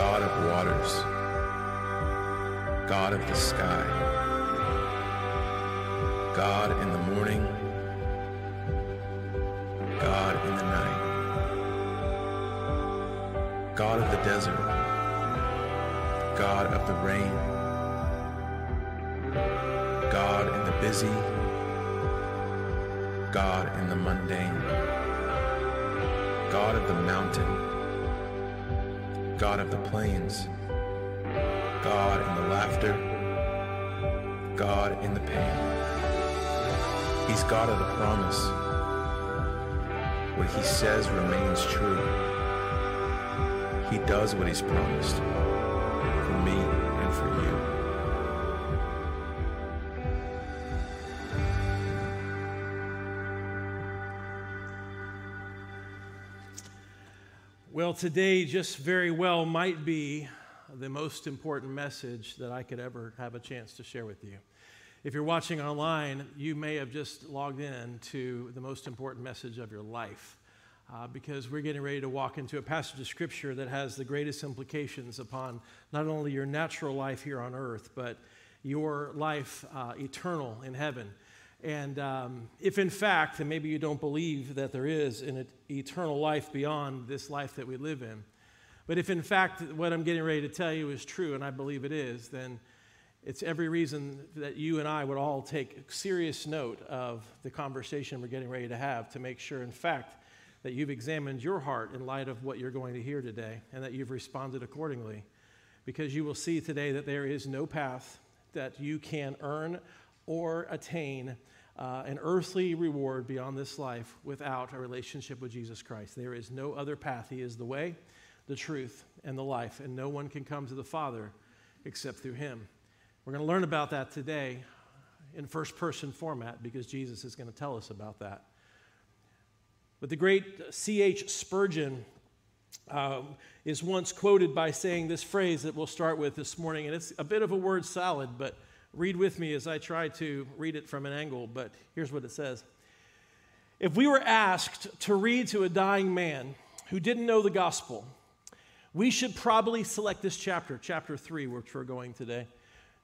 God of waters, God of the sky, God in the morning, God in the night, God of the desert, God of the rain, God in the busy, God in the mundane, God of the mountain, God of the plains, God in the laughter, God in the pain. He's God of the promise. What he says remains true. He does what he's promised today just very well might be the most important message that I could ever have a chance to share with you. If you're watching online, you may have just logged in to the most important message of your life uh, because we're getting ready to walk into a passage of Scripture that has the greatest implications upon not only your natural life here on earth, but your life uh, eternal in heaven. And um, if in fact, and maybe you don't believe that there is an eternal life beyond this life that we live in, but if in fact what I'm getting ready to tell you is true, and I believe it is, then it's every reason that you and I would all take serious note of the conversation we're getting ready to have to make sure, in fact, that you've examined your heart in light of what you're going to hear today and that you've responded accordingly. Because you will see today that there is no path that you can earn or attain uh, an earthly reward beyond this life without a relationship with Jesus Christ. There is no other path. He is the way, the truth, and the life, and no one can come to the Father except through Him. We're going to learn about that today in first person format because Jesus is going to tell us about that. But the great C.H. Spurgeon uh, is once quoted by saying this phrase that we'll start with this morning, and it's a bit of a word salad, but Read with me as I try to read it from an angle, but here's what it says. If we were asked to read to a dying man who didn't know the gospel, we should probably select this chapter, chapter 3, which we're going today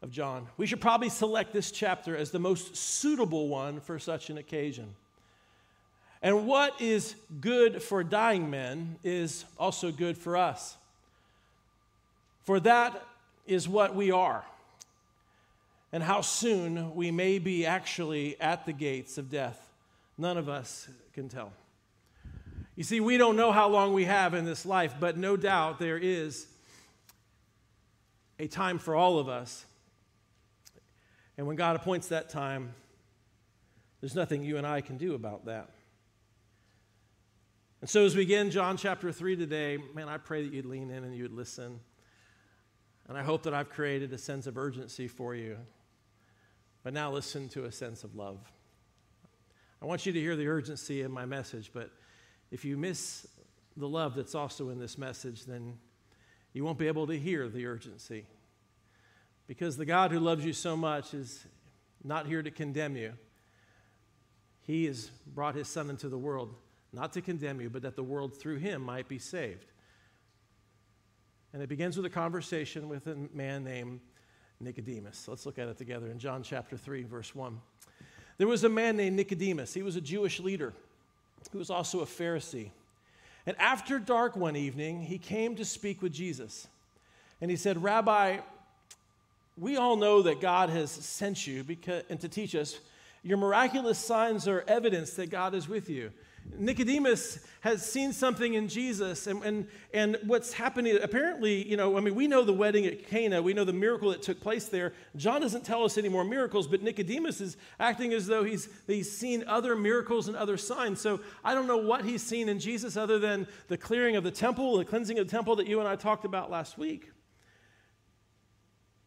of John. We should probably select this chapter as the most suitable one for such an occasion. And what is good for dying men is also good for us. For that is what we are and how soon we may be actually at the gates of death. None of us can tell. You see, we don't know how long we have in this life, but no doubt there is a time for all of us. And when God appoints that time, there's nothing you and I can do about that. And so, as we begin John chapter 3 today, man, I pray that you'd lean in and you'd listen. And I hope that I've created a sense of urgency for you but now listen to a sense of love. I want you to hear the urgency in my message, but if you miss the love that's also in this message, then you won't be able to hear the urgency. Because the God who loves you so much is not here to condemn you. He has brought his Son into the world, not to condemn you, but that the world through him might be saved. And it begins with a conversation with a man named Nicodemus. Let's look at it together in John chapter 3, verse 1. There was a man named Nicodemus. He was a Jewish leader who was also a Pharisee. And after dark one evening, he came to speak with Jesus. And he said, Rabbi, we all know that God has sent you because, and to teach us. Your miraculous signs are evidence that God is with you. Nicodemus has seen something in Jesus, and, and, and what's happening, apparently, you know, I mean, we know the wedding at Cana, we know the miracle that took place there. John doesn't tell us any more miracles, but Nicodemus is acting as though he's, he's seen other miracles and other signs. So I don't know what he's seen in Jesus other than the clearing of the temple, the cleansing of the temple that you and I talked about last week.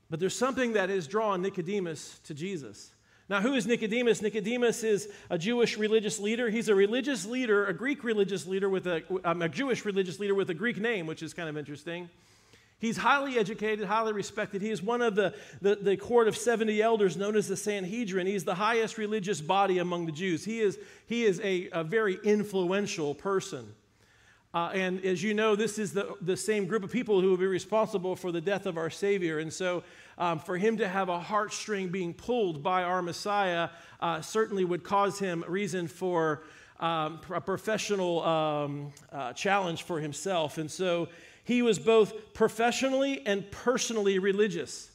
But there's something that has drawn Nicodemus to Jesus. Now, who is Nicodemus? Nicodemus is a Jewish religious leader. He's a religious leader, a Greek religious leader with a, um, a Jewish religious leader with a Greek name, which is kind of interesting. He's highly educated, highly respected. He is one of the, the, the, court of 70 elders known as the Sanhedrin. He's the highest religious body among the Jews. He is, he is a, a very influential person. Uh, and as you know, this is the, the same group of people who will be responsible for the death of our Savior. And so, um, for him to have a heartstring being pulled by our Messiah uh, certainly would cause him reason for um, a professional um, uh, challenge for himself. And so, he was both professionally and personally religious.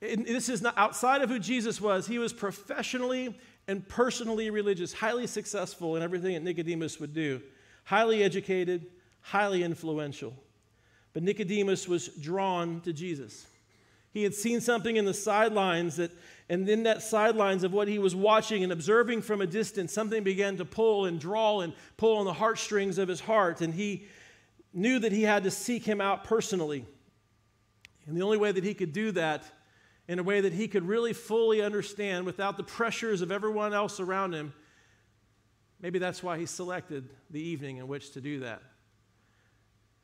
And this is not outside of who Jesus was, he was professionally and personally religious, highly successful in everything that Nicodemus would do highly educated, highly influential. But Nicodemus was drawn to Jesus. He had seen something in the sidelines that, and in that sidelines of what he was watching and observing from a distance, something began to pull and draw and pull on the heartstrings of his heart. And he knew that he had to seek him out personally. And the only way that he could do that, in a way that he could really fully understand without the pressures of everyone else around him, Maybe that's why he selected the evening in which to do that.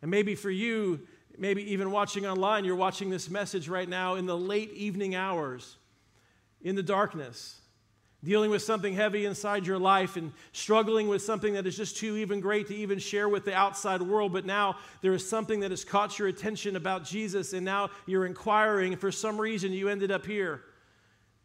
And maybe for you, maybe even watching online, you're watching this message right now in the late evening hours, in the darkness, dealing with something heavy inside your life and struggling with something that is just too even great to even share with the outside world. But now there is something that has caught your attention about Jesus, and now you're inquiring, and for some reason you ended up here.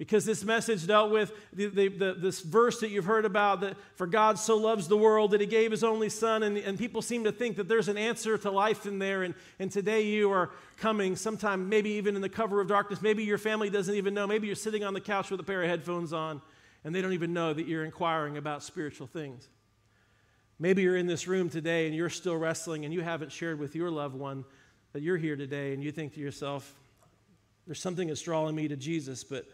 Because this message dealt with the, the, the, this verse that you've heard about that for God so loves the world that he gave his only son. And, and people seem to think that there's an answer to life in there. And, and today you are coming, sometime maybe even in the cover of darkness. Maybe your family doesn't even know. Maybe you're sitting on the couch with a pair of headphones on and they don't even know that you're inquiring about spiritual things. Maybe you're in this room today and you're still wrestling and you haven't shared with your loved one that you're here today and you think to yourself, there's something that's drawing me to Jesus, but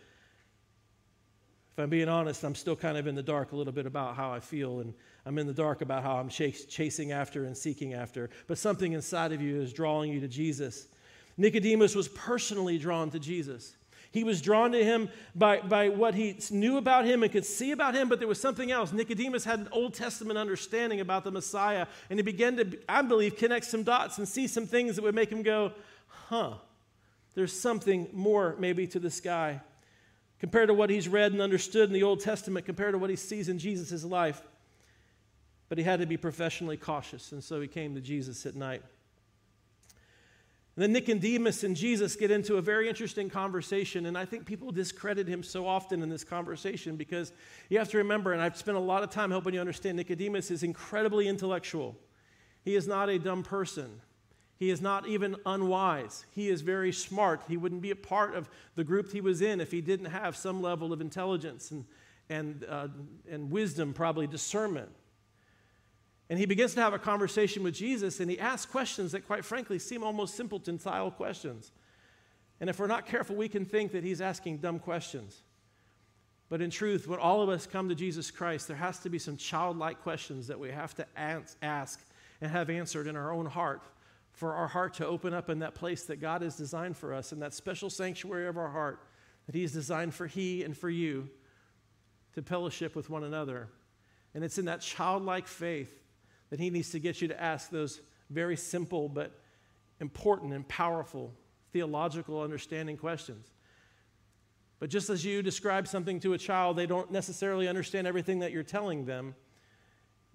if I'm being honest, I'm still kind of in the dark a little bit about how I feel, and I'm in the dark about how I'm chas- chasing after and seeking after. But something inside of you is drawing you to Jesus. Nicodemus was personally drawn to Jesus. He was drawn to him by, by what he knew about him and could see about him, but there was something else. Nicodemus had an Old Testament understanding about the Messiah, and he began to, I believe, connect some dots and see some things that would make him go, huh, there's something more maybe to this guy compared to what he's read and understood in the Old Testament, compared to what he sees in Jesus' life. But he had to be professionally cautious, and so he came to Jesus at night. And then Nicodemus and Jesus get into a very interesting conversation, and I think people discredit him so often in this conversation because you have to remember, and I've spent a lot of time helping you understand, Nicodemus is incredibly intellectual. He is not a dumb person. He is not even unwise. He is very smart. He wouldn't be a part of the group he was in if he didn't have some level of intelligence and, and, uh, and wisdom, probably discernment. And he begins to have a conversation with Jesus, and he asks questions that, quite frankly, seem almost simpleton style questions. And if we're not careful, we can think that he's asking dumb questions. But in truth, when all of us come to Jesus Christ, there has to be some childlike questions that we have to ask and have answered in our own heart for our heart to open up in that place that God has designed for us, in that special sanctuary of our heart that He has designed for He and for you to fellowship with one another. And it's in that childlike faith that He needs to get you to ask those very simple but important and powerful theological understanding questions. But just as you describe something to a child, they don't necessarily understand everything that you're telling them.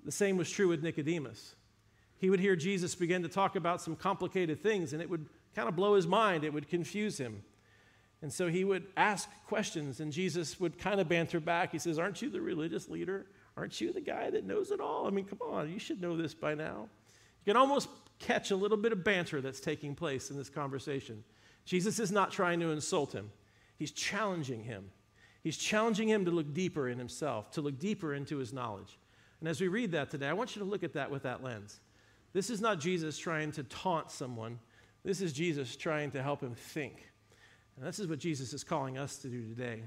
The same was true with Nicodemus he would hear Jesus begin to talk about some complicated things, and it would kind of blow his mind. It would confuse him. And so he would ask questions, and Jesus would kind of banter back. He says, Aren't you the religious leader? Aren't you the guy that knows it all? I mean, come on, you should know this by now. You can almost catch a little bit of banter that's taking place in this conversation. Jesus is not trying to insult him, he's challenging him. He's challenging him to look deeper in himself, to look deeper into his knowledge. And as we read that today, I want you to look at that with that lens. This is not Jesus trying to taunt someone. This is Jesus trying to help him think. And this is what Jesus is calling us to do today.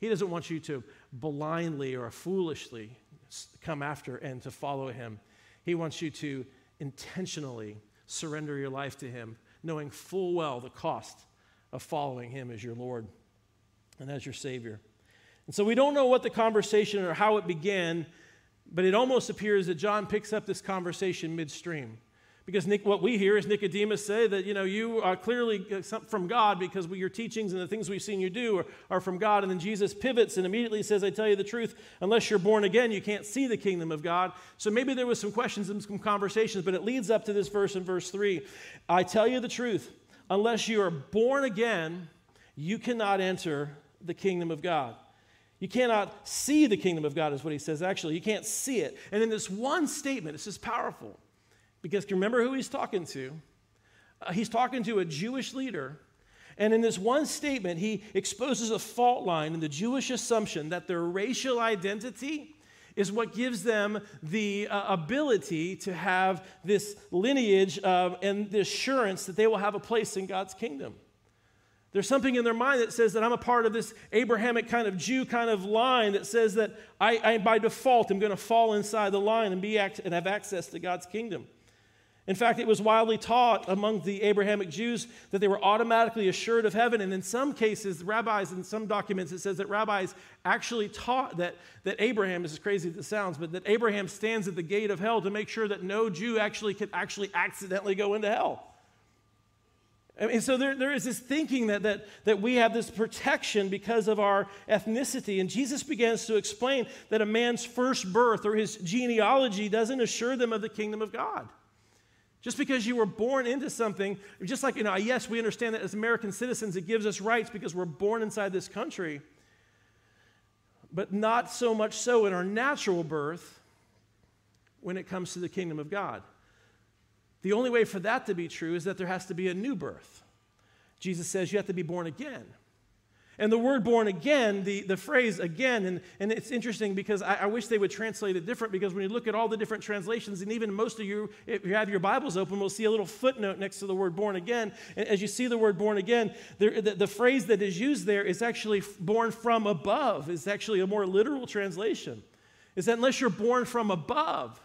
He doesn't want you to blindly or foolishly come after and to follow him. He wants you to intentionally surrender your life to him, knowing full well the cost of following him as your Lord and as your Savior. And so we don't know what the conversation or how it began but it almost appears that John picks up this conversation midstream Because Nick, what we hear is Nicodemus say that, you know, you are clearly uh, from God because your teachings and the things we've seen you do are, are from God. And then Jesus pivots and immediately says, I tell you the truth, unless you're born again, you can't see the kingdom of God. So maybe there was some questions and some conversations, but it leads up to this verse in verse 3. I tell you the truth, unless you are born again, you cannot enter the kingdom of God. You cannot see the kingdom of God, is what he says. Actually, you can't see it. And in this one statement, it's just powerful. Because remember who he's talking to? Uh, he's talking to a Jewish leader. And in this one statement, he exposes a fault line in the Jewish assumption that their racial identity is what gives them the uh, ability to have this lineage of, and the assurance that they will have a place in God's kingdom. There's something in their mind that says that I'm a part of this Abrahamic kind of Jew kind of line that says that I, I by default, am going to fall inside the line and, be act, and have access to God's kingdom. In fact, it was widely taught among the Abrahamic Jews that they were automatically assured of heaven. And in some cases, rabbis, in some documents, it says that rabbis actually taught that, that Abraham, is crazy as it sounds, but that Abraham stands at the gate of hell to make sure that no Jew actually could actually accidentally go into hell. Mean, so there, there is this thinking that, that, that we have this protection because of our ethnicity. And Jesus begins to explain that a man's first birth or his genealogy doesn't assure them of the kingdom of God. Just because you were born into something, just like, you know, yes, we understand that as American citizens, it gives us rights because we're born inside this country, but not so much so in our natural birth when it comes to the kingdom of God. The only way for that to be true is that there has to be a new birth. Jesus says you have to be born again. And the word born again, the, the phrase again, and, and it's interesting because I, I, wish they would translate it different because when you look at all the different translations, and even most of you, if you have your Bibles open, will see a little footnote next to the word born again. And as you see the word born again, there, the, the phrase that is used there is actually born from above, is actually a more literal translation. Is that unless you're born from above,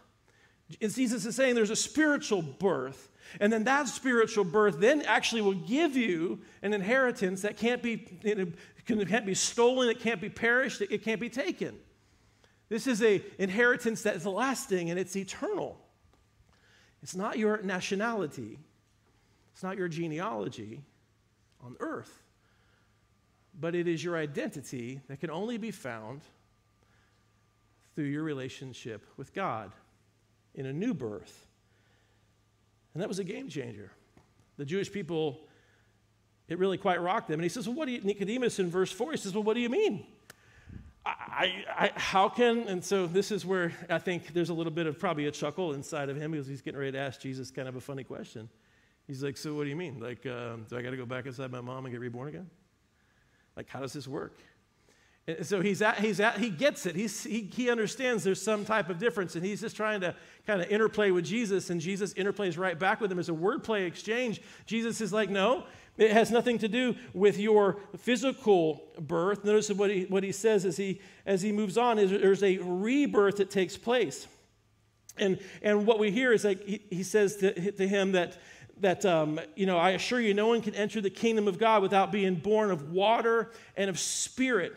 and Jesus is saying there's a spiritual birth and then that spiritual birth then actually will give you an inheritance that can't be, can't be stolen, it can't be perished, it can't be taken. This is an inheritance that is lasting and it's eternal. It's not your nationality, it's not your genealogy on earth, but it is your identity that can only be found through your relationship with God in a new birth. And that was a game changer. The Jewish people, it really quite rocked them. And he says, Well, what do you, Nicodemus in verse 4, he says, Well, what do you mean? I, I, how can, and so this is where I think there's a little bit of probably a chuckle inside of him because he's getting ready to ask Jesus kind of a funny question. He's like, So what do you mean? Like, um, do I got to go back inside my mom and get reborn again? Like, how does this work? And so he's at, he's at, he gets it. He's, he, he understands there's some type of difference, and he's just trying to kind of interplay with Jesus, and Jesus interplays right back with him as a wordplay exchange. Jesus is like, no, it has nothing to do with your physical birth. Notice what he, what he says as he, as he moves on is there's a rebirth that takes place. And, and what we hear is like he, he says to, to him that, that um, you know, I assure you, no one can enter the kingdom of God without being born of water and of spirit.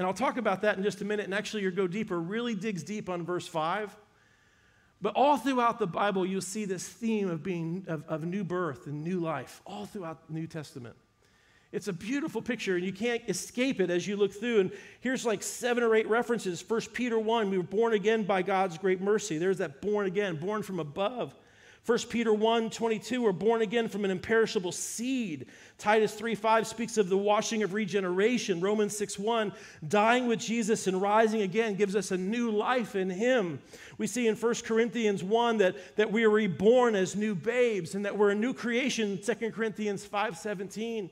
And I'll talk about that in just a minute. And actually, you go deeper, really digs deep on verse 5. But all throughout the Bible, you'll see this theme of being of, of new birth and new life, all throughout the New Testament. It's a beautiful picture, and you can't escape it as you look through. And here's like seven or eight references. First Peter 1, we were born again by God's great mercy. There's that born again, born from above. 1 Peter 1 22, we're born again from an imperishable seed. Titus 3 5 speaks of the washing of regeneration. Romans 6 1, dying with Jesus and rising again gives us a new life in Him. We see in 1 Corinthians 1 that, that we are reborn as new babes and that we're a new creation, 2 Corinthians 5 17.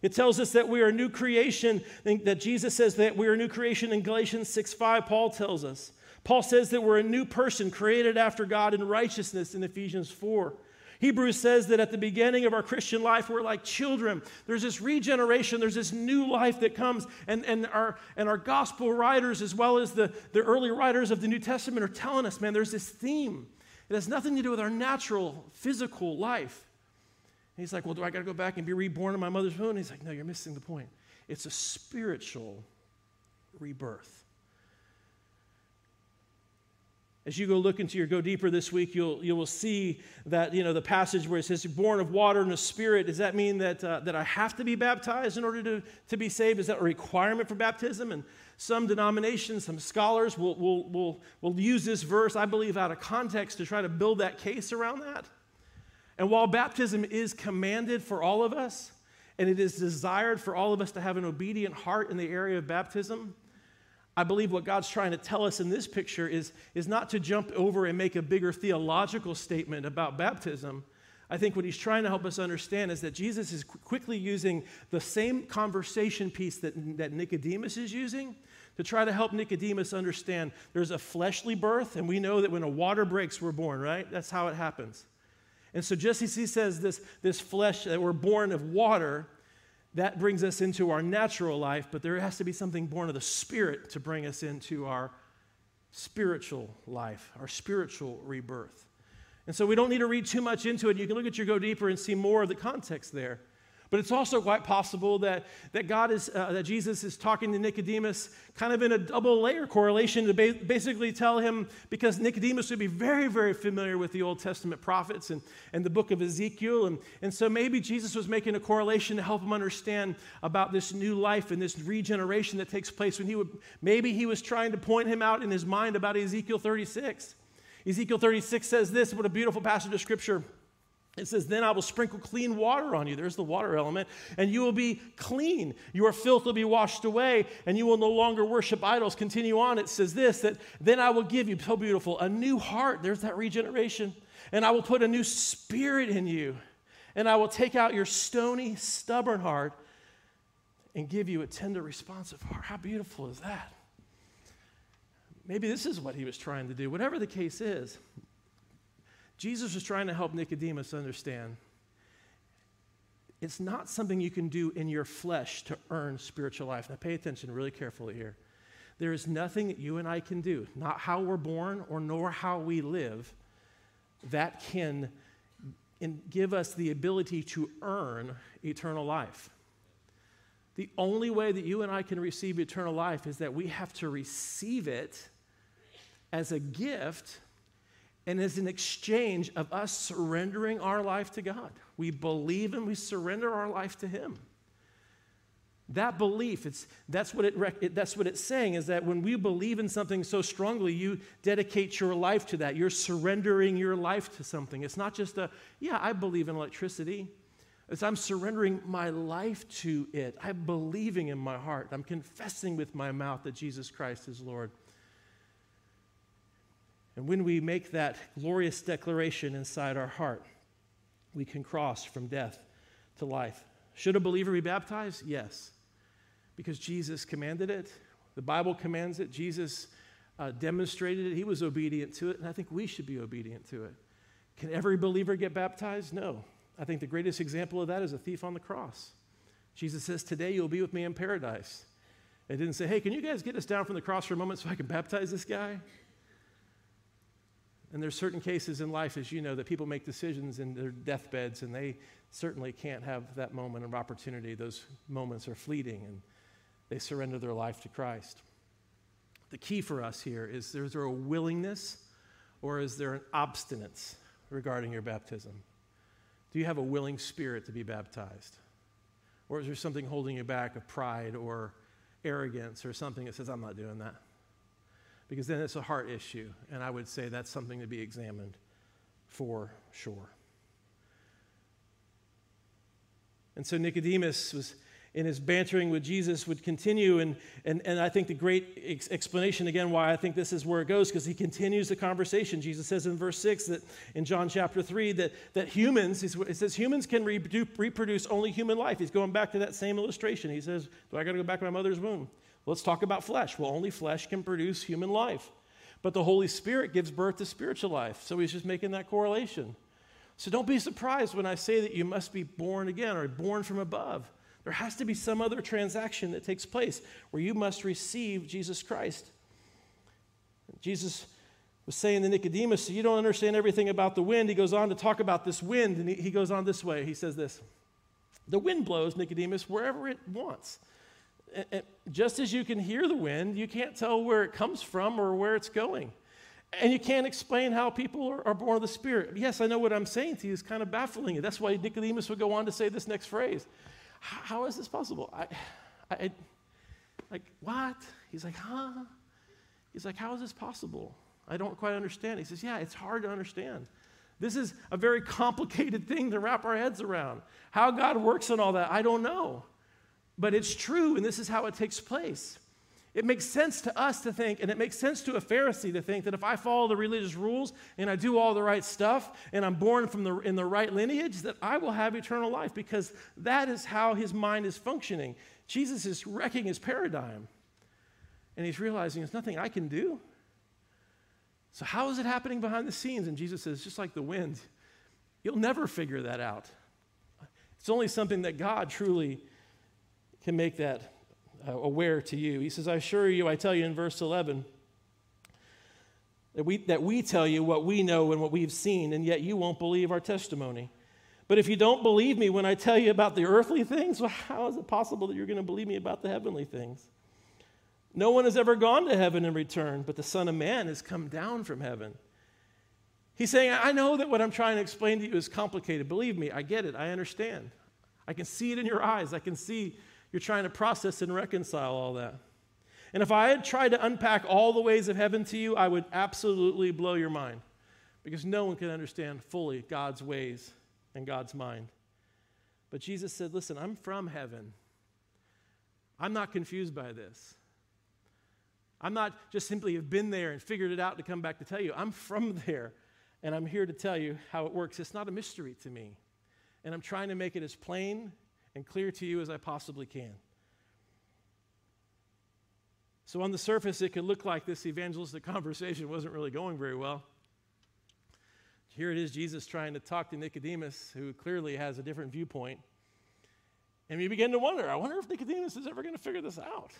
It tells us that we are a new creation, that Jesus says that we are a new creation in Galatians 6 5, Paul tells us. Paul says that we're a new person created after God in righteousness in Ephesians 4. Hebrews says that at the beginning of our Christian life, we're like children. There's this regeneration, there's this new life that comes, and, and, our, and our gospel writers, as well as the, the early writers of the New Testament, are telling us, man, there's this theme. It has nothing to do with our natural, physical life. And he's like, well, do I got to go back and be reborn in my mother's womb? And he's like, no, you're missing the point. It's a spiritual rebirth. As you go look into your go deeper this week, you'll you will see that you know the passage where it says born of water and the spirit. Does that mean that uh, that I have to be baptized in order to, to be saved? Is that a requirement for baptism? And some denominations, some scholars will, will, will, will use this verse, I believe, out of context to try to build that case around that. And while baptism is commanded for all of us, and it is desired for all of us to have an obedient heart in the area of baptism, I believe what God's trying to tell us in this picture is, is not to jump over and make a bigger theological statement about baptism. I think what he's trying to help us understand is that Jesus is quickly using the same conversation piece that, that Nicodemus is using to try to help Nicodemus understand there's a fleshly birth, and we know that when a water breaks, we're born, right? That's how it happens. And so, just as he says, this, this flesh that we're born of water, that brings us into our natural life, but there has to be something born of the Spirit to bring us into our spiritual life, our spiritual rebirth. And so we don't need to read too much into it. You can look at your Go Deeper and see more of the context there. But it's also quite possible that, that God is, uh, that Jesus is talking to Nicodemus kind of in a double layer correlation to ba- basically tell him, because Nicodemus would be very, very familiar with the Old Testament prophets and, and the book of Ezekiel. And, and so maybe Jesus was making a correlation to help him understand about this new life and this regeneration that takes place when he would, maybe he was trying to point him out in his mind about Ezekiel 36. Ezekiel 36 says this, what a beautiful passage of scripture. It says, Then I will sprinkle clean water on you. There's the water element. And you will be clean. Your filth will be washed away, and you will no longer worship idols. Continue on. It says this that then I will give you, so beautiful, a new heart. There's that regeneration. And I will put a new spirit in you. And I will take out your stony, stubborn heart and give you a tender, responsive heart. How beautiful is that? Maybe this is what he was trying to do. Whatever the case is, Jesus was trying to help Nicodemus understand it's not something you can do in your flesh to earn spiritual life. Now, pay attention really carefully here. There is nothing that you and I can do, not how we're born or nor how we live, that can give us the ability to earn eternal life. The only way that you and I can receive eternal life is that we have to receive it as a gift and as an exchange of us surrendering our life to God. We believe and we surrender our life to Him. That belief, it's, that's, what it, that's what it's saying is that when we believe in something so strongly, you dedicate your life to that. You're surrendering your life to something. It's not just a, yeah, I believe in electricity. It's I'm surrendering my life to it. I'm believing in my heart. I'm confessing with my mouth that Jesus Christ is Lord. And when we make that glorious declaration inside our heart, we can cross from death to life. Should a believer be baptized? Yes, because Jesus commanded it. The Bible commands it. Jesus uh, demonstrated it. He was obedient to it, and I think we should be obedient to it. Can every believer get baptized? No. I think the greatest example of that is a thief on the cross. Jesus says, Today you'll be with me in paradise. It didn't say, Hey, can you guys get us down from the cross for a moment so I can baptize this guy? And there's certain cases in life, as you know, that people make decisions in their deathbeds and they certainly can't have that moment of opportunity. Those moments are fleeting and they surrender their life to Christ. The key for us here is is there a willingness or is there an obstinance regarding your baptism? Do you have a willing spirit to be baptized? Or is there something holding you back of pride or arrogance or something that says, I'm not doing that? Because then it's a heart issue. And I would say that's something to be examined for sure. And so Nicodemus was in his bantering with Jesus would continue. And, and, and I think the great ex- explanation, again, why I think this is where it goes, because he continues the conversation. Jesus says in verse 6 that in John chapter 3 that, that humans, it says humans can reproduce only human life. He's going back to that same illustration. He says, Do I got to go back to my mother's womb? Let's talk about flesh. Well, only flesh can produce human life. But the Holy Spirit gives birth to spiritual life. So he's just making that correlation. So don't be surprised when I say that you must be born again or born from above. There has to be some other transaction that takes place where you must receive Jesus Christ. Jesus was saying to Nicodemus, You don't understand everything about the wind. He goes on to talk about this wind, and he, goes on this way. He says this The wind blows, Nicodemus, wherever it wants just as you can hear the wind, you can't tell where it comes from or where it's going. And you can't explain how people are, are born of the Spirit. Yes, I know what I'm saying to you is kind of baffling. You. That's why Nicodemus would go on to say this next phrase How is this possible? I, I, like, what? He's like, huh? He's like, how is this possible? I don't quite understand. He says, yeah, it's hard to understand. This is a very complicated thing to wrap our heads around. How God works and all that, I don't know. But it's true, and this is how it takes place. It makes sense to us to think, and it makes sense to a Pharisee to think that if I follow the religious rules and I do all the right stuff and I'm born from the, in the right lineage, that I will have eternal life because that is how his mind is functioning. Jesus is wrecking his paradigm, and he's realizing there's nothing I can do. So, how is it happening behind the scenes? And Jesus says, just like the wind, you'll never figure that out. It's only something that God truly can make that uh, aware to you. He says, I assure you, I tell you in verse 11, that we, that we tell you what we know and what we've seen, and yet you won't believe our testimony. But if you don't believe me when I tell you about the earthly things, well, how is it possible that you're going to believe me about the heavenly things? No one has ever gone to heaven and returned, but the Son of Man has come down from heaven. He's saying, I know that what I'm trying to explain to you is complicated. Believe me, I get it. I understand. I can see it in your eyes. I can see you're trying to process and reconcile all that. And if I had tried to unpack all the ways of heaven to you, I would absolutely blow your mind because no one can understand fully God's ways and God's mind. But Jesus said, Listen, I'm from heaven. I'm not confused by this. I'm not just simply have been there and figured it out to come back to tell you. I'm from there, and I'm here to tell you how it works. It's not a mystery to me. And I'm trying to make it as plain and clear to you as I possibly can. So, on the surface, it could look like this evangelistic conversation wasn't really going very well. Here it is, Jesus trying to talk to Nicodemus, who clearly has a different viewpoint. And we begin to wonder I wonder if Nicodemus is ever going to figure this out.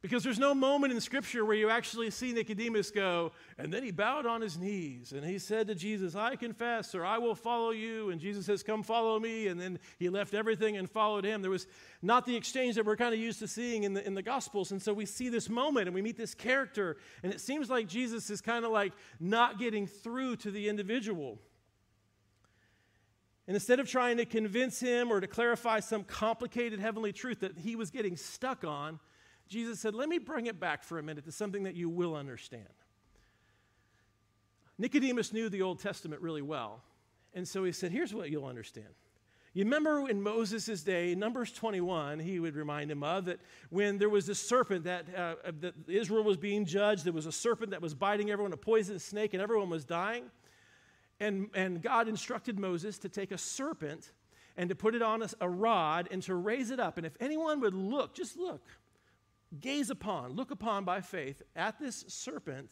Because there's no moment in Scripture where you actually see Nicodemus go, and then he bowed on his knees and he said to Jesus, I confess, or I will follow you. And Jesus says, Come follow me. And then he left everything and followed him. There was not the exchange that we're kind of used to seeing in the, in the Gospels. And so we see this moment and we meet this character, and it seems like Jesus is kind of like not getting through to the individual. And instead of trying to convince him or to clarify some complicated heavenly truth that he was getting stuck on, Jesus said, Let me bring it back for a minute to something that you will understand. Nicodemus knew the Old Testament really well. And so he said, Here's what you'll understand. You remember in Moses' day, Numbers 21, he would remind him of that when there was this serpent that, uh, that Israel was being judged, there was a serpent that was biting everyone, a poisonous snake, and everyone was dying. And, and God instructed Moses to take a serpent and to put it on a, a rod and to raise it up. And if anyone would look, just look, gaze upon, look upon by faith at this serpent,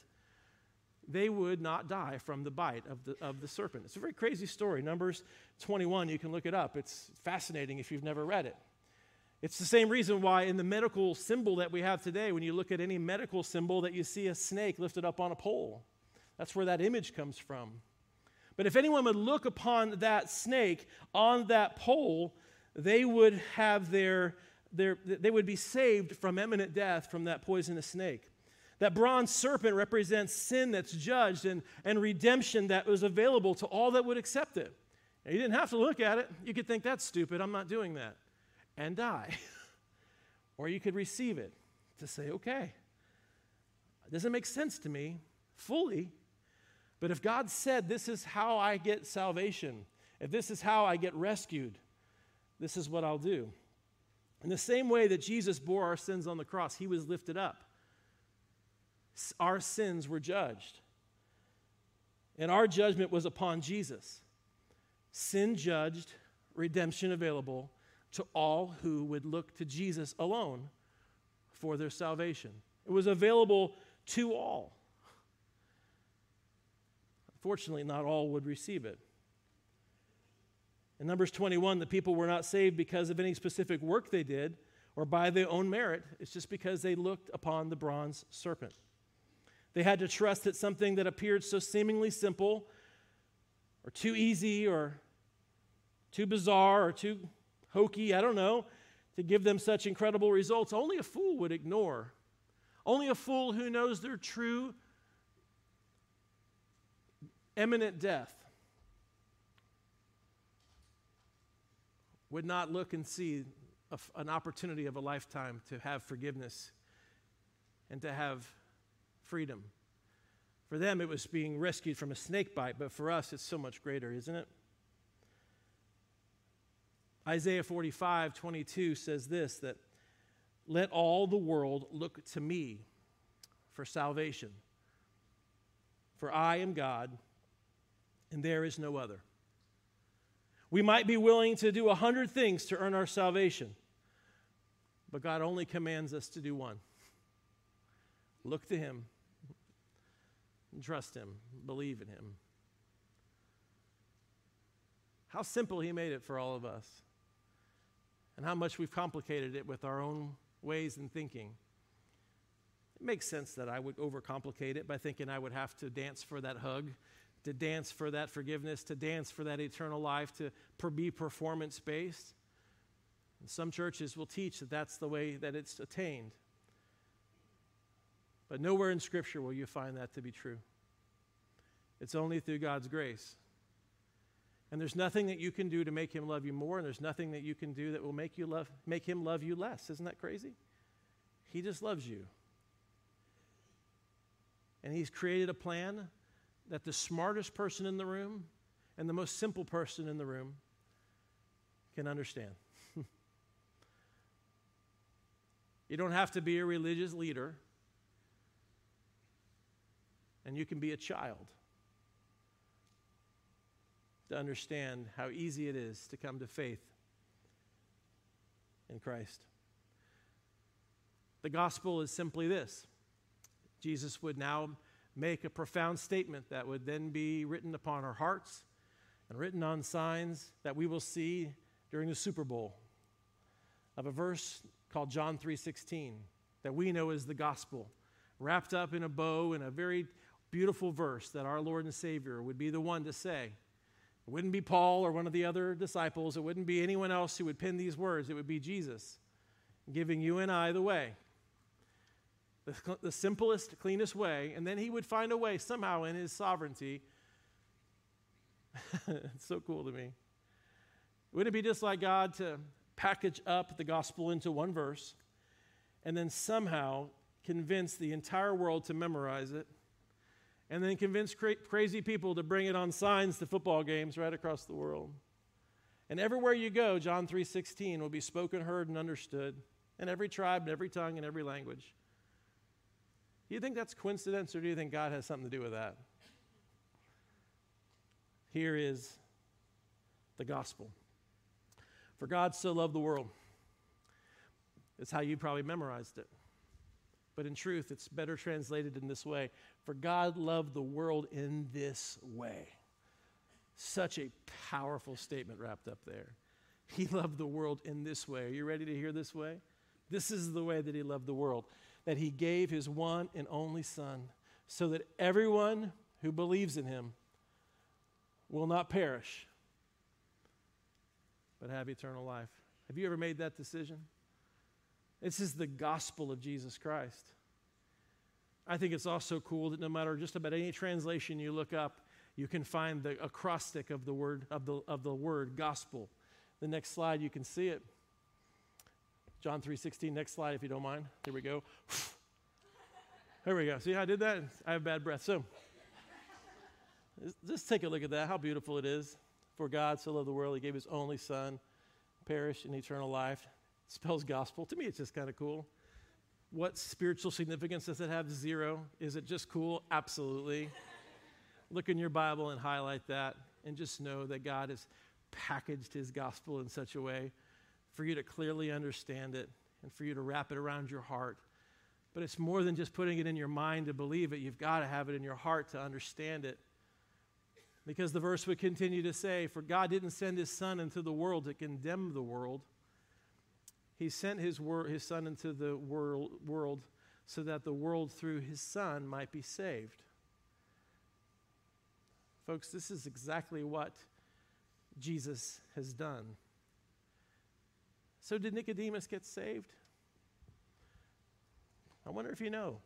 they would not die from the bite of the, of the serpent. It's a very crazy story. Numbers 21, you can look it up. It's fascinating if you've never read it. It's the same reason why, in the medical symbol that we have today, when you look at any medical symbol, that you see a snake lifted up on a pole. That's where that image comes from. But if anyone would look upon that snake on that pole, they would have their they would be saved from imminent death from that poisonous snake. That bronze serpent represents sin that's judged and, and redemption that was available to all that would accept it. Now, you didn't have to look at it. You could think, that's stupid, I'm not doing that, and die. or you could receive it to say, okay, it doesn't make sense to me fully, but if God said, this is how I get salvation, if this is how I get rescued, this is what I'll do. In the same way that Jesus bore our sins on the cross, he was lifted up. Our sins were judged. And our judgment was upon Jesus. Sin judged, redemption available to all who would look to Jesus alone for their salvation. It was available to all. Unfortunately, not all would receive it. In Numbers 21, the people were not saved because of any specific work they did or by their own merit. It's just because they looked upon the bronze serpent. They had to trust that something that appeared so seemingly simple or too easy or too bizarre or too hokey, I don't know, to give them such incredible results, only a fool would ignore. Only a fool who knows their true imminent death would not look and see a, an opportunity of a lifetime to have forgiveness and to have freedom. For them, it was being rescued from a snake bite, but for us, it's so much greater, isn't it? Isaiah 45, 22 says this that let all the world look to me for salvation. For I am God, and there is no other. We might be willing to do a hundred things to earn our salvation, but God only commands us to do one look to Him, trust Him, believe in Him. How simple He made it for all of us, and how much we've complicated it with our own ways and thinking. It makes sense that I would overcomplicate it by thinking I would have to dance for that hug, to dance for that forgiveness, to dance for that eternal life, to be performance based. Some churches will teach that that's the way that it's attained. But nowhere in Scripture will you find that to be true. It's only through God's grace. And there's nothing that you can do to make him love you more, and there's nothing that you can do that will make, you love, make him love you less. Isn't that crazy? He just loves you. And he's created a plan that the smartest person in the room and the most simple person in the room can understand. you don't have to be a religious leader, and you can be a child to understand how easy it is to come to faith in Christ. The gospel is simply this Jesus would now make a profound statement that would then be written upon our hearts and written on signs that we will see during the Super Bowl of a verse called John 3:16 that we know is the gospel wrapped up in a bow in a very beautiful verse that our Lord and Savior would be the one to say it wouldn't be Paul or one of the other disciples. It wouldn't be anyone else who would pen these words. It would be Jesus giving you and I the way. The, the simplest, cleanest way. And then he would find a way somehow in his sovereignty. it's so cool to me. Wouldn't it be just like God to package up the gospel into one verse and then somehow convince the entire world to memorize it and then convince cra- crazy people to bring it on signs to football games right across the world. And everywhere you go, John 3:16 will be spoken, heard, and understood in every tribe, in every tongue, in every language. Do you think that's coincidence, or do you think God has something to do with that? Here is the gospel. For God so loved the world. It's how you probably memorized it. But in truth, it's better translated in this way For God loved the world in this way. Such a powerful statement wrapped up there. He loved the world in this way. Are you ready to hear this way? This is the way that He loved the world that He gave His one and only Son, so that everyone who believes in Him will not perish, but have eternal life. Have you ever made that decision? This is the gospel of Jesus Christ. I think it's also cool that no matter just about any translation you look up, you can find the acrostic of the word of the, of the word gospel. The next slide you can see it. John 3:16 next slide if you don't mind. Here we go. There we go. See how I did that? I have bad breath. So just take a look at that. How beautiful it is. For God so loved the world, he gave his only son, perish in eternal life spells gospel. To me, it's just kind of cool. What spiritual significance does it have? Zero. Is it just cool? Absolutely. Look in your Bible and highlight that and just know that God has packaged his gospel in such a way for you to clearly understand it and for you to wrap it around your heart. But it's more than just putting it in your mind to believe it. You've got to have it in your heart to understand it. Because the verse would continue to say, For God didn't send his son into the world to condemn the world he sent his, wor- his son into the world, world so that the world through his son might be saved. Folks, this is exactly what Jesus has done. So, did Nicodemus get saved? I wonder if you know.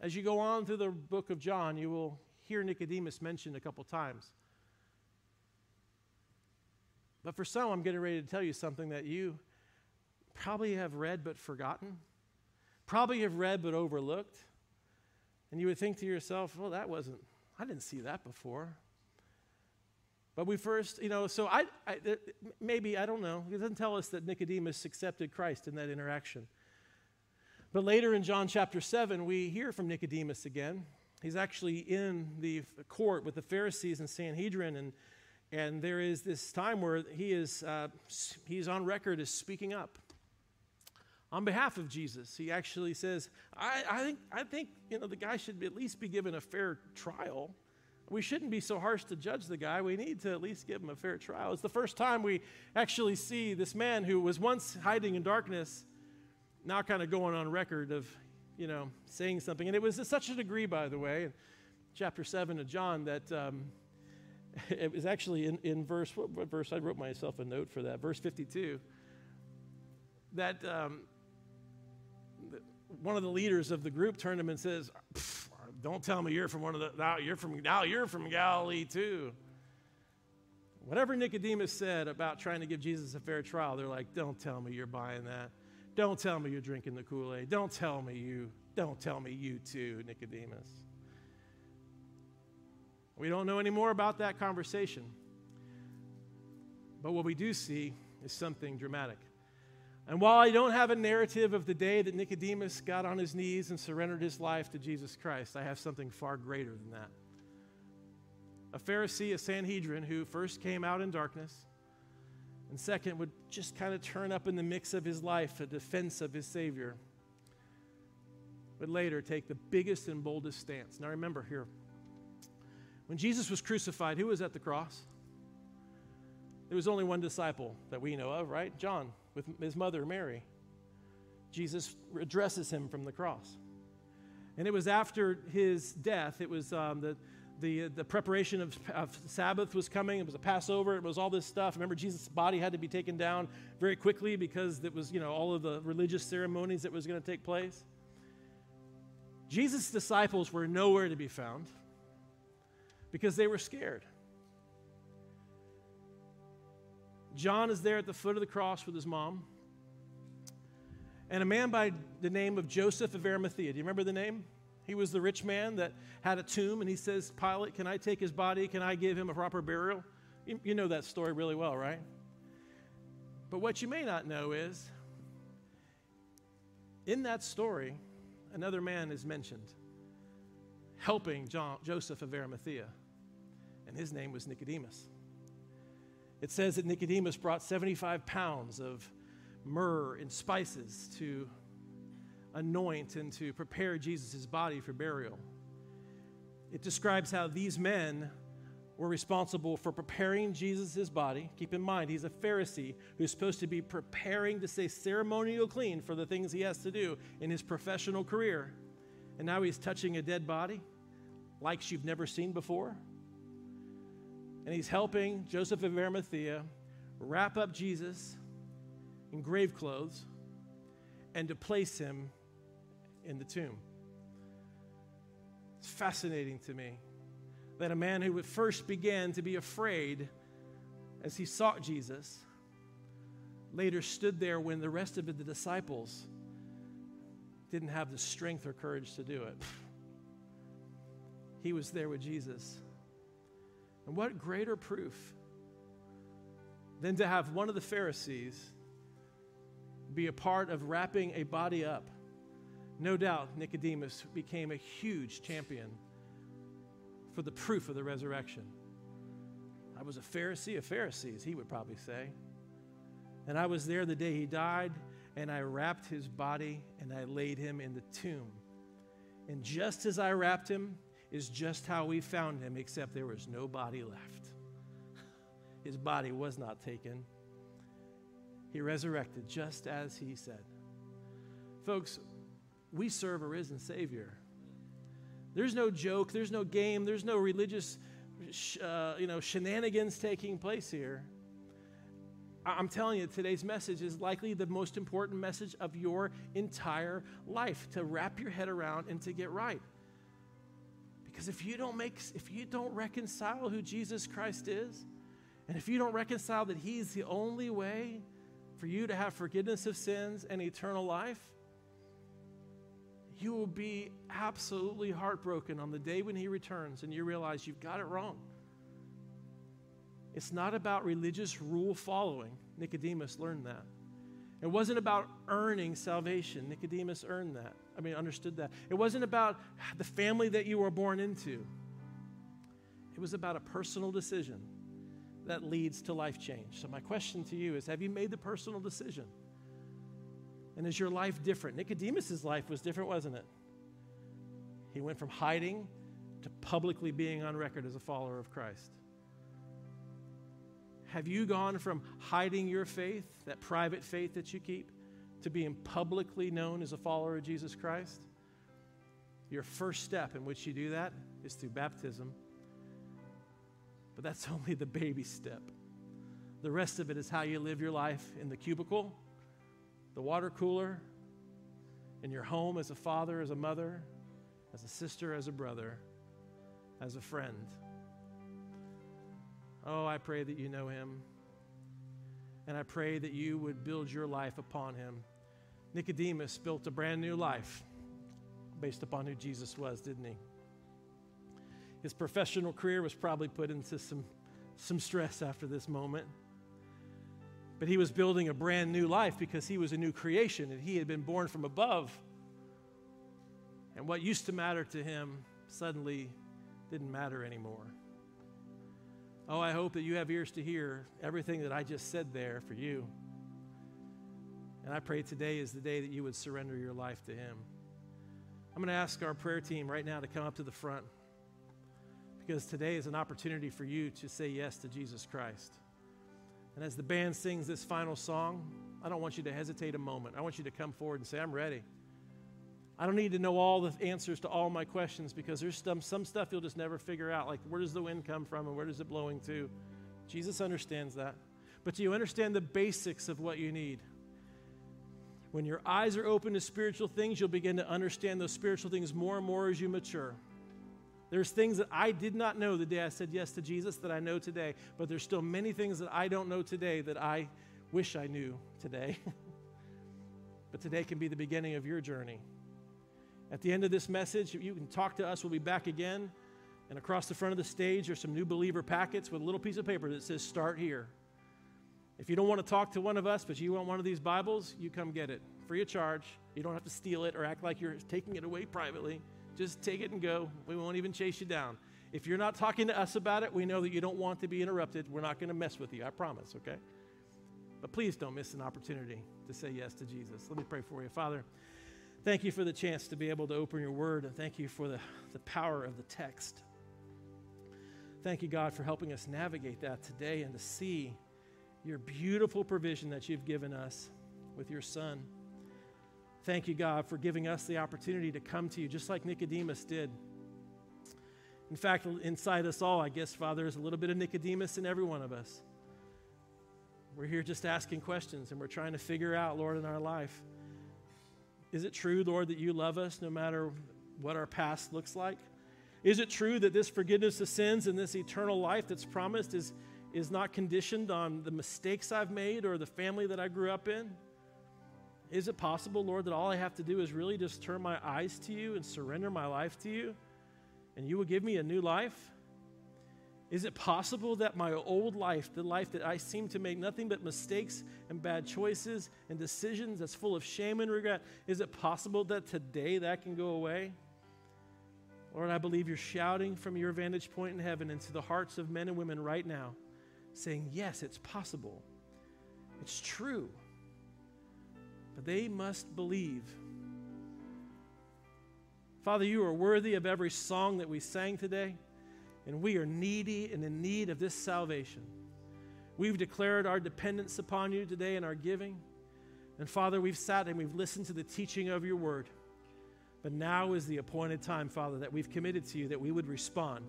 As you go on through the book of John, you will hear Nicodemus mentioned a couple times. But for some, I'm getting ready to tell you something that you probably have read but forgotten, probably have read but overlooked. And you would think to yourself, well, that wasn't, I didn't see that before. But we first, you know, so I, I, maybe, I don't know. It doesn't tell us that Nicodemus accepted Christ in that interaction. But later in John chapter 7, we hear from Nicodemus again. He's actually in the court with the Pharisees and Sanhedrin, and, and there is this time where he is uh, he's on record as speaking up on behalf of Jesus. He actually says, I, I, think, I think you know, the guy should at least be given a fair trial we shouldn't be so harsh to judge the guy. We need to at least give him a fair trial. It's the first time we actually see this man who was once hiding in darkness now kind of going on record of, you know, saying something. And it was to such a degree, by the way, in chapter 7 of John, that um, it was actually in, in verse, what, what, verse? I wrote myself a note for that, verse 52, that um, one of the leaders of the group turned him and says, don't tell me you're from one of the, now you're from, now you're from Galilee too. Whatever Nicodemus said about trying to give Jesus a fair trial, they're like, don't tell me you're buying that. Don't tell me you're drinking the Kool Aid. Don't tell me you, don't tell me you too, Nicodemus. We don't know any more about that conversation. But what we do see is something dramatic. And while I don't have a narrative of the day that Nicodemus got on his knees and surrendered his life to Jesus Christ, I have something far greater than that. A Pharisee, a Sanhedrin, who first came out in darkness, and second, would just kind of turn up in the mix of his life a defense of his Savior, would later take the biggest and boldest stance. Now remember here, when Jesus was crucified, who was at the cross? There was only one disciple that we know of, right? John with his mother, Mary. Jesus addresses him from the cross. And it was after his death, it was um, the, the, the preparation of, of, Sabbath was coming. It was a Passover. It was all this stuff. Remember, Jesus' body had to be taken down very quickly because it was, you know, all of the religious ceremonies that was going to take place. Jesus' disciples were nowhere to be found because they were scared. John is there at the foot of the cross with his mom. And a man by the name of Joseph of Arimathea. Do you remember the name? He was the rich man that had a tomb, and he says, Pilate, can I take his body? Can I give him a proper burial? You, you know that story really well, right? But what you may not know is in that story, another man is mentioned helping John, Joseph of Arimathea, and his name was Nicodemus. It says that Nicodemus brought 75 pounds of myrrh and spices to anoint and to prepare Jesus' body for burial. It describes how these men were responsible for preparing Jesus' body. Keep in mind, he's a Pharisee who's supposed to be preparing to stay ceremonial clean for the things he has to do in his professional career. And now he's touching a dead body like you've never seen before and he's helping Joseph of Arimathea wrap up Jesus in grave clothes and to place him in the tomb. It's fascinating to me that a man who first began to be afraid as he sought Jesus later stood there when the rest of the disciples didn't have the strength or courage to do it. He was there with Jesus. And what greater proof than to have one of the Pharisees be a part of wrapping a body up? No doubt Nicodemus became a huge champion for the proof of the resurrection. I was a Pharisee of Pharisees, he would probably say. And I was there the day he died, and I wrapped his body and I laid him in the tomb. And just as I wrapped him, is just how we found him, except there was no body left. His body was not taken. He resurrected just as he said. Folks, we serve a risen Savior. There's no joke, there's no game, there's no religious uh, you know, shenanigans taking place here. I'm telling you, today's message is likely the most important message of your entire life to wrap your head around and to get right Because if you don't make if you don't reconcile who Jesus Christ is, and if you don't reconcile that he's the only way for you to have forgiveness of sins and eternal life, you will be absolutely heartbroken on the day when he returns and you realize you've got it wrong. It's not about religious rule following. Nicodemus learned that. It wasn't about earning salvation. Nicodemus earned that. I mean, understood that. It wasn't about the family that you were born into. It was about a personal decision that leads to life change. So, my question to you is Have you made the personal decision? And is your life different? Nicodemus' life was different, wasn't it? He went from hiding to publicly being on record as a follower of Christ. Have you gone from hiding your faith, that private faith that you keep, to being publicly known as a follower of Jesus Christ? Your first step in which you do that is through baptism. But that's only the baby step. The rest of it is how you live your life in the cubicle, the water cooler, in your home as a father, as a mother, as a sister, as a brother, as a friend. Oh, I pray that you know him. And I pray that you would build your life upon him. Nicodemus built a brand new life based upon who Jesus was, didn't he? His professional career was probably put into some, some stress after this moment. But he was building a brand new life because he was a new creation and he had been born from above. And what used to matter to him suddenly didn't matter anymore. Oh, I hope that you have ears to hear everything that I just said there for you. And I pray today is the day that you would surrender your life to Him. I'm going to ask our prayer team right now to come up to the front because today is an opportunity for you to say yes to Jesus Christ. And as the band sings this final song, I don't want you to hesitate a moment. I want you to come forward and say, I'm ready. I don't need to know all the answers to all my questions because there's some, some stuff you'll just never figure out, like where does the wind come from and where does it blowing to? Jesus understands that. But do you understand the basics of what you need? When your eyes are open to spiritual things, you'll begin to understand those spiritual things more and more as you mature. There's things that I did not know the day I said yes to Jesus that I know today, but there's still many things that I don't know today that I wish I knew today. but today can be the beginning of your journey. At the end of this message, you can talk to us. We'll be back again. And across the front of the stage are some new believer packets with a little piece of paper that says Start Here. If you don't want to talk to one of us, but you want one of these Bibles, you come get it free of charge. You don't have to steal it or act like you're taking it away privately. Just take it and go. We won't even chase you down. If you're not talking to us about it, we know that you don't want to be interrupted. We're not going to mess with you, I promise, okay? But please don't miss an opportunity to say yes to Jesus. Let me pray for you. Father, Thank you for the chance to be able to open your word, and thank you for the, the power of the text. Thank you, God, for helping us navigate that today and to see your beautiful provision that you've given us with your Son. Thank you, God, for giving us the opportunity to come to you just like Nicodemus did. In fact, inside us all, I guess, Father, is a little bit of Nicodemus in every one of us. We're here just asking questions and we're trying to figure out, Lord, in our life is it true, Lord, that you love us no matter what our past looks like? Is it true that this forgiveness of sins and this eternal life that's promised is, is not conditioned on the mistakes I've made or the family that I grew up in? Is it possible, Lord, that all I have to do is really just turn my eyes to you and surrender my life to you, and you will give me a new life? Is it possible that my old life, the life that I seem to make nothing but mistakes and bad choices and decisions that's full of shame and regret, is it possible that today that can go away? Lord, I believe you're shouting from your vantage point in heaven into the hearts of men and women right now, saying, Yes, it's possible. It's true. But they must believe. Father, you are worthy of every song that we sang today and we are needy and in need of this salvation. We've declared our dependence upon you today in our giving. And Father, we've sat and we've listened to the teaching of your word. But now is the appointed time, Father, that we've committed to you that we would respond.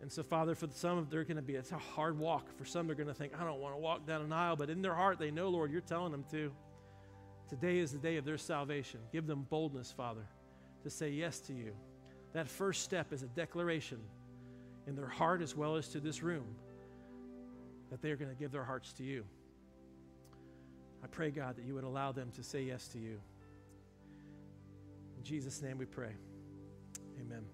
And so, Father, for some, of they're going to be, it's a hard walk. For some, they're going to think, I don't want to walk down an aisle. But in their heart, they know, Lord, you're telling them to. Today is the day of their salvation. Give them boldness, Father, to say yes to you. That first step is a declaration in their heart as well as to this room that they are going to give their hearts to you. I pray, God, that you would allow them to say yes to you. In Jesus' name we pray. Amen.